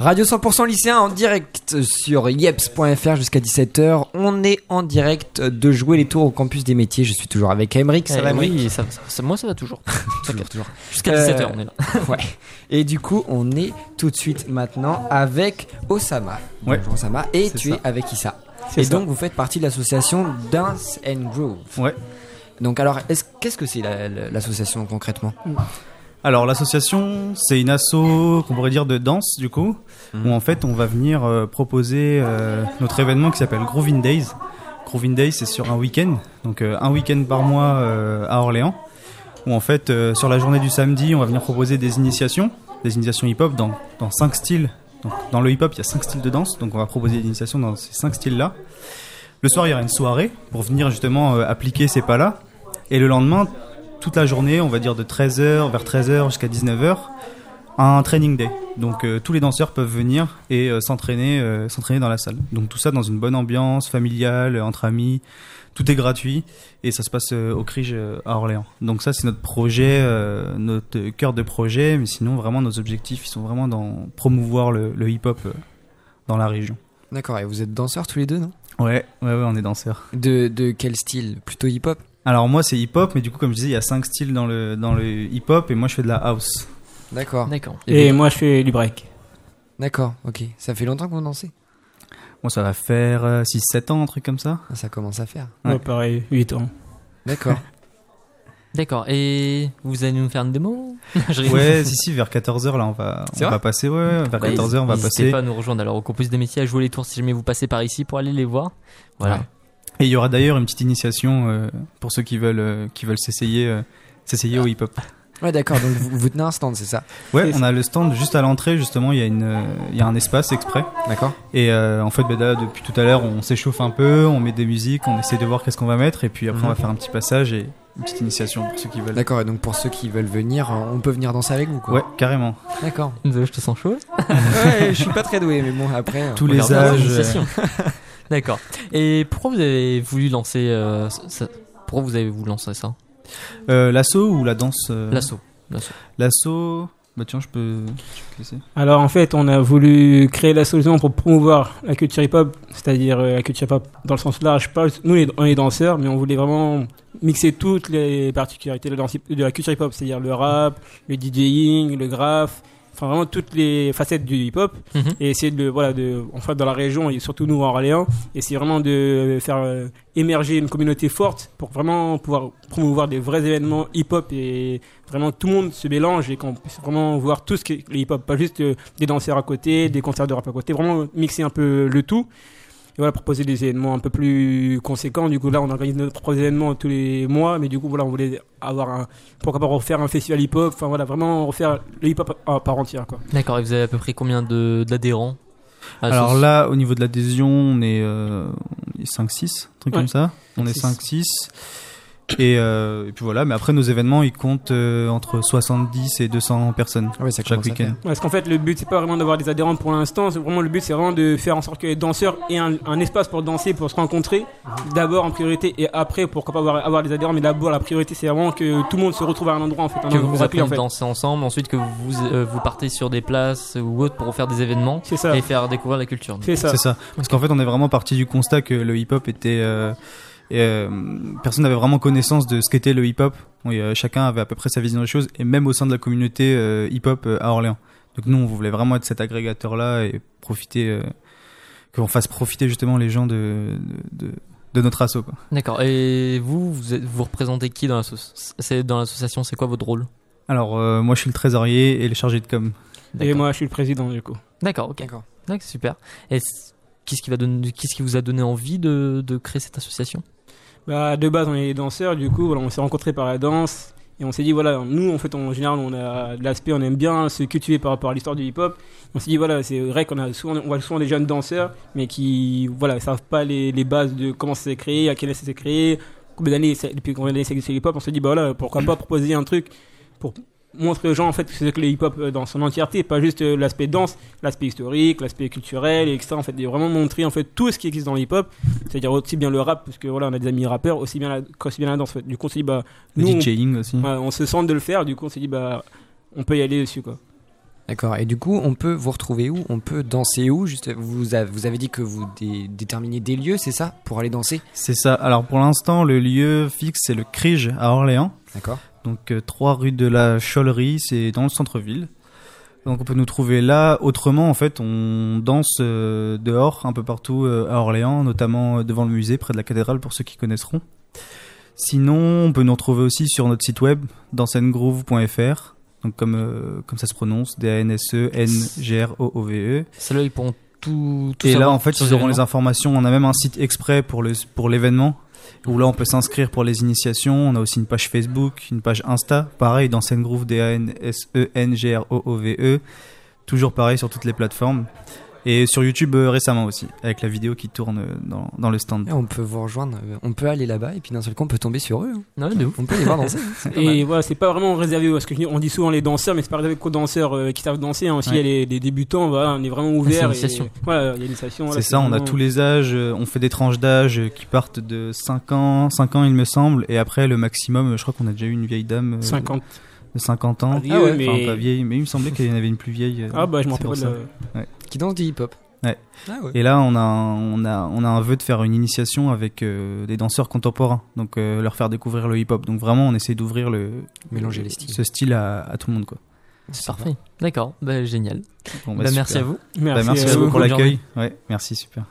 Radio 100% lycéen en direct sur yeps.fr jusqu'à 17h. On est en direct de jouer les tours au campus des métiers. Je suis toujours avec Emeric. Ça Eh va, Emeric Oui, ça, ça- ça- moi ça va toujours. Toujours, toujours. Jusqu'à Euh, 17h, on est là. Ouais. Et du coup, on est tout de suite maintenant avec Osama. Ouais. Bonjour Osama. Et tu ça. es avec Issa. C'est Et ça. donc, vous faites partie de l'association Dance and Groove. Ouais. Donc, alors, est-ce- qu'est-ce que c'est la- la- l'association concrètement? Alors l'association, c'est une asso qu'on pourrait dire de danse du coup, Mhm. où en fait on va venir euh, proposer euh, notre événement qui s'appelle Groovin Days. Groovin Days, c'est sur un week-end, donc euh, un week-end par mois à Orléans, où en fait sur la journée du samedi, on va venir proposer des initiations, des initiations hip-hop dans dans cinq styles. Donc, dans le hip-hop, il y a cinq styles de danse, donc on va proposer des initiations dans ces cinq styles-là. Le soir, il y aura une soirée pour venir justement appliquer ces pas-là, et le lendemain, toute la journée, on va dire de 13h vers 13h jusqu'à 19h, un training day. Donc euh, tous les danseurs peuvent venir et euh, s'entraîner euh, s'entraîner dans la salle. Donc tout ça dans une bonne ambiance familiale, entre amis. Tout est gratuit et ça se passe au Crige à Orléans. Donc ça c'est notre projet, notre cœur de projet, mais sinon vraiment nos objectifs ils sont vraiment dans promouvoir le, le hip-hop dans la région. D'accord. Et vous êtes danseurs tous les deux, non? Ouais, ouais, ouais, on est danseurs. de, de quel style? Plutôt hip-hop? Alors moi c'est hip-hop, mais du coup comme je disais il y a cinq styles dans le dans le hip-hop et moi je fais de la house. D'accord. D'accord. Et moi, je fais du break. D'accord, ok. Ça fait longtemps que vous dansez? Bon, ça va faire 6-7 ans, un truc comme ça. Ah, Ça commence à faire. Ouais. Ouais, pareil, 8 ans. D'accord. D'accord. Et vous allez nous faire une démo? Je rigole. Ouais, si, si, vers 14h, là, on va, C'est on vrai? va passer, ouais, ouais, vers Bah, 14h, on va N'hésitez passer. pas à nous rejoindre alors au campus des métiers à jouer les tours si jamais vous passez par ici pour aller les voir. Voilà. Et il y aura d'ailleurs une petite initiation euh, pour ceux qui veulent, euh, qui veulent s'essayer, euh, s'essayer au hip-hop. Ouais, d'accord. Donc, vous, vous tenez un stand, c'est ça Ouais, on a le stand juste à l'entrée, justement, il y a une, euh, il y a un espace exprès. D'accord. Et euh, en fait, bah, là, depuis tout à l'heure, on s'échauffe un peu, on met des musiques, on essaie de voir qu'est-ce qu'on va mettre, et puis après, Mhm. on va faire un petit passage et une petite initiation pour ceux qui veulent. D'accord. Et donc, pour ceux qui veulent venir, on peut venir danser avec vous, quoi Ouais, carrément. D'accord. Je te sens chaud. ouais, je suis pas très doué, mais bon, après. Tous On les âges. D'accord. Et pourquoi vous avez voulu lancer euh, ça Pourquoi vous avez voulu lancer ça? Euh, L'assaut ou la danse euh, L'assaut. L'assaut. Bah tiens, je peux, je peux te laisser. Alors en fait, on a voulu créer la solution pour promouvoir la culture hip-hop, c'est-à-dire euh, la culture hip-hop dans le sens large. Pas, nous, on est- danseurs, mais on voulait vraiment mixer toutes les particularités de la, danse hip- de la culture hip-hop, c'est-à-dire le rap, le DJing, le graphe, enfin vraiment toutes les facettes du hip-hop, Mhm. et essayer de voilà de en fait dans la région et surtout nous à Orléans, essayer vraiment de faire euh, émerger une communauté forte pour vraiment pouvoir promouvoir des vrais événements hip-hop et vraiment tout le monde se mélange et qu'on puisse vraiment voir tout ce qui est hip-hop, pas juste euh, des danseurs à côté, des concerts de rap à côté, vraiment mixer un peu le tout. Et voilà, proposer des événements un peu plus conséquents. Du coup, là, on organise notre propre événement tous les mois, mais du coup, voilà, on voulait avoir un, pourquoi pas refaire un festival hip-hop, enfin voilà, vraiment refaire le hip-hop à part entière, quoi. D'accord. Et vous avez à peu près combien de d'adhérents Alors sauce là, au niveau de l'adhésion, on est, euh, on est 5-6, un truc Ouais. comme ça. On est 5-6. 5-6. Et, euh, et puis voilà, mais après nos événements, ils comptent euh, entre 70 et 200 personnes Ouais, ça chaque week-end. Parce qu'en fait, le but, c'est pas vraiment d'avoir des adhérents pour l'instant. C'est vraiment le but, c'est vraiment de faire en sorte que les danseurs aient un, un espace pour danser, pour se rencontrer. D'abord en priorité et après, pourquoi pas avoir, avoir des adhérents. Mais d'abord, la priorité, c'est vraiment que tout le monde se retrouve à un endroit, en fait. Un que endroit vous apprenez en fait. danser ensemble, ensuite que vous euh, vous partez sur des places ou autres pour faire des événements C'est ça. et faire découvrir la culture. C'est ça. C'est ça. Parce qu'en fait, on est vraiment parti du constat que le hip-hop était. Et, euh, personne n'avait vraiment connaissance de ce qu'était le hip-hop. Oui, euh, chacun avait à peu près sa vision des choses, et même au sein de la communauté euh, hip-hop euh, à Orléans. Donc nous, on voulait vraiment être cet agrégateur-là et profiter, euh, qu'on fasse profiter justement les gens de, de, de, de notre assaut. D'accord. Et vous, vous, êtes- vous représentez qui dans l'association C'est dans l'association, c'est quoi votre rôle? Alors, euh, moi, je suis le trésorier et le chargé de com. Et D'accord. moi, je suis le président, du coup. D'accord. Ok. D'accord. D'accord, super. Et qu'est-ce qui va donner, qu'est-ce qui vous a donné envie de, de créer cette association? Bah, de base, on est danseurs, du coup, voilà, on s'est rencontrés par la danse. Et on s'est dit, voilà, nous, en fait, en général, on a l'aspect, on aime bien se cultiver par rapport à l'histoire du hip-hop. On s'est dit, voilà, c'est vrai qu'on a souvent, on voit souvent des jeunes danseurs, mais qui, voilà, savent pas les, les bases de comment ça s'est créé, à quelle année ça s'est créé, combien d'années, depuis combien d'années ça existe hip-hop. On s'est dit, bah voilà, pourquoi pas proposer un truc pour montrer aux gens, en fait, ce que c'est que le hip-hop euh, dans son entièreté, pas juste euh, l'aspect danse, l'aspect historique, l'aspect culturel, et etc. En fait, et vraiment montrer, en fait, tout ce qui existe dans le hip-hop. C'est-à-dire aussi bien le rap, parce que voilà, on a des amis rappeurs, aussi bien la, aussi bien la danse. en fait. Du coup, on s'est dit, bah, Le nous, on- DJing aussi. Ouais, on se sent de le faire, du coup on s'est dit bah on peut y aller dessus quoi. D'accord. Et du coup, on peut vous retrouver où? On peut danser où? Juste, vous avez, vous avez dit que vous dé- déterminiez des lieux, c'est ça, pour aller danser? C'est ça. Alors pour l'instant, le lieu fixe, c'est le Crige à Orléans. D'accord. Donc 3 rue de la Chollerie, c'est dans le centre-ville. Donc on peut nous trouver là. Autrement, en fait, on danse euh, dehors, un peu partout euh, à Orléans, notamment euh, devant le musée, près de la cathédrale, pour ceux qui connaisseront. Sinon, on peut nous retrouver aussi sur notre site web, dansengroove.fr. Donc comme, euh, comme ça se prononce, D-A-N-S-E-N-G-R-O-O-V-E. C'est là ils pourront tout. tout Et là, en fait, ils auront les informations. On a même un site exprès pour l'événement où là, on peut s'inscrire pour les initiations. On a aussi une page Facebook, une page Insta, pareil dans Groove D A N S E E. Toujours pareil sur toutes les plateformes. Et sur YouTube euh, récemment aussi, avec la vidéo qui tourne euh, dans, dans le stand. Et on peut vous rejoindre, euh, on peut aller là-bas et puis d'un seul coup on peut tomber sur eux. hein. Ouais, de ouf. On peut les voir danser. hein. Et voilà, c'est pas vraiment réservé parce que je dis- on dit souvent les danseurs, mais c'est pas réservé qu'aux danseurs euh, qui savent danser. Hein. Aussi, il y a les, les débutants, voilà, on est vraiment ouvert. Voilà, il y a l'initiation. voilà, C'est ça, on a vraiment- tous les âges, euh, on fait des tranches d'âge euh, qui partent de 5 ans, 5 ans il me semble, et après le maximum, euh, je crois qu'on a déjà eu une vieille dame euh, 50. de 50 ans. Ah, vieux, ouais, mais... Enfin, pas vieille, mais il me semblait qu'il y en avait une plus vieille. euh, Ah bah je m'en c'est pour rappelle. ça. euh, Qui danse du hip-hop. Ouais. Ah ouais. Et là, on a, un- on a, on a un vœu de faire une initiation avec euh, des danseurs contemporains, donc euh, leur faire découvrir le hip-hop. Donc vraiment, on essaie d'ouvrir le Mélanger les styles. ce style à, à tout le monde, quoi. C'est parfait. D'accord. Bah, génial. Bon, Bah, merci à vous. Bah, merci à vous pour l'accueil. Ouais, merci, super.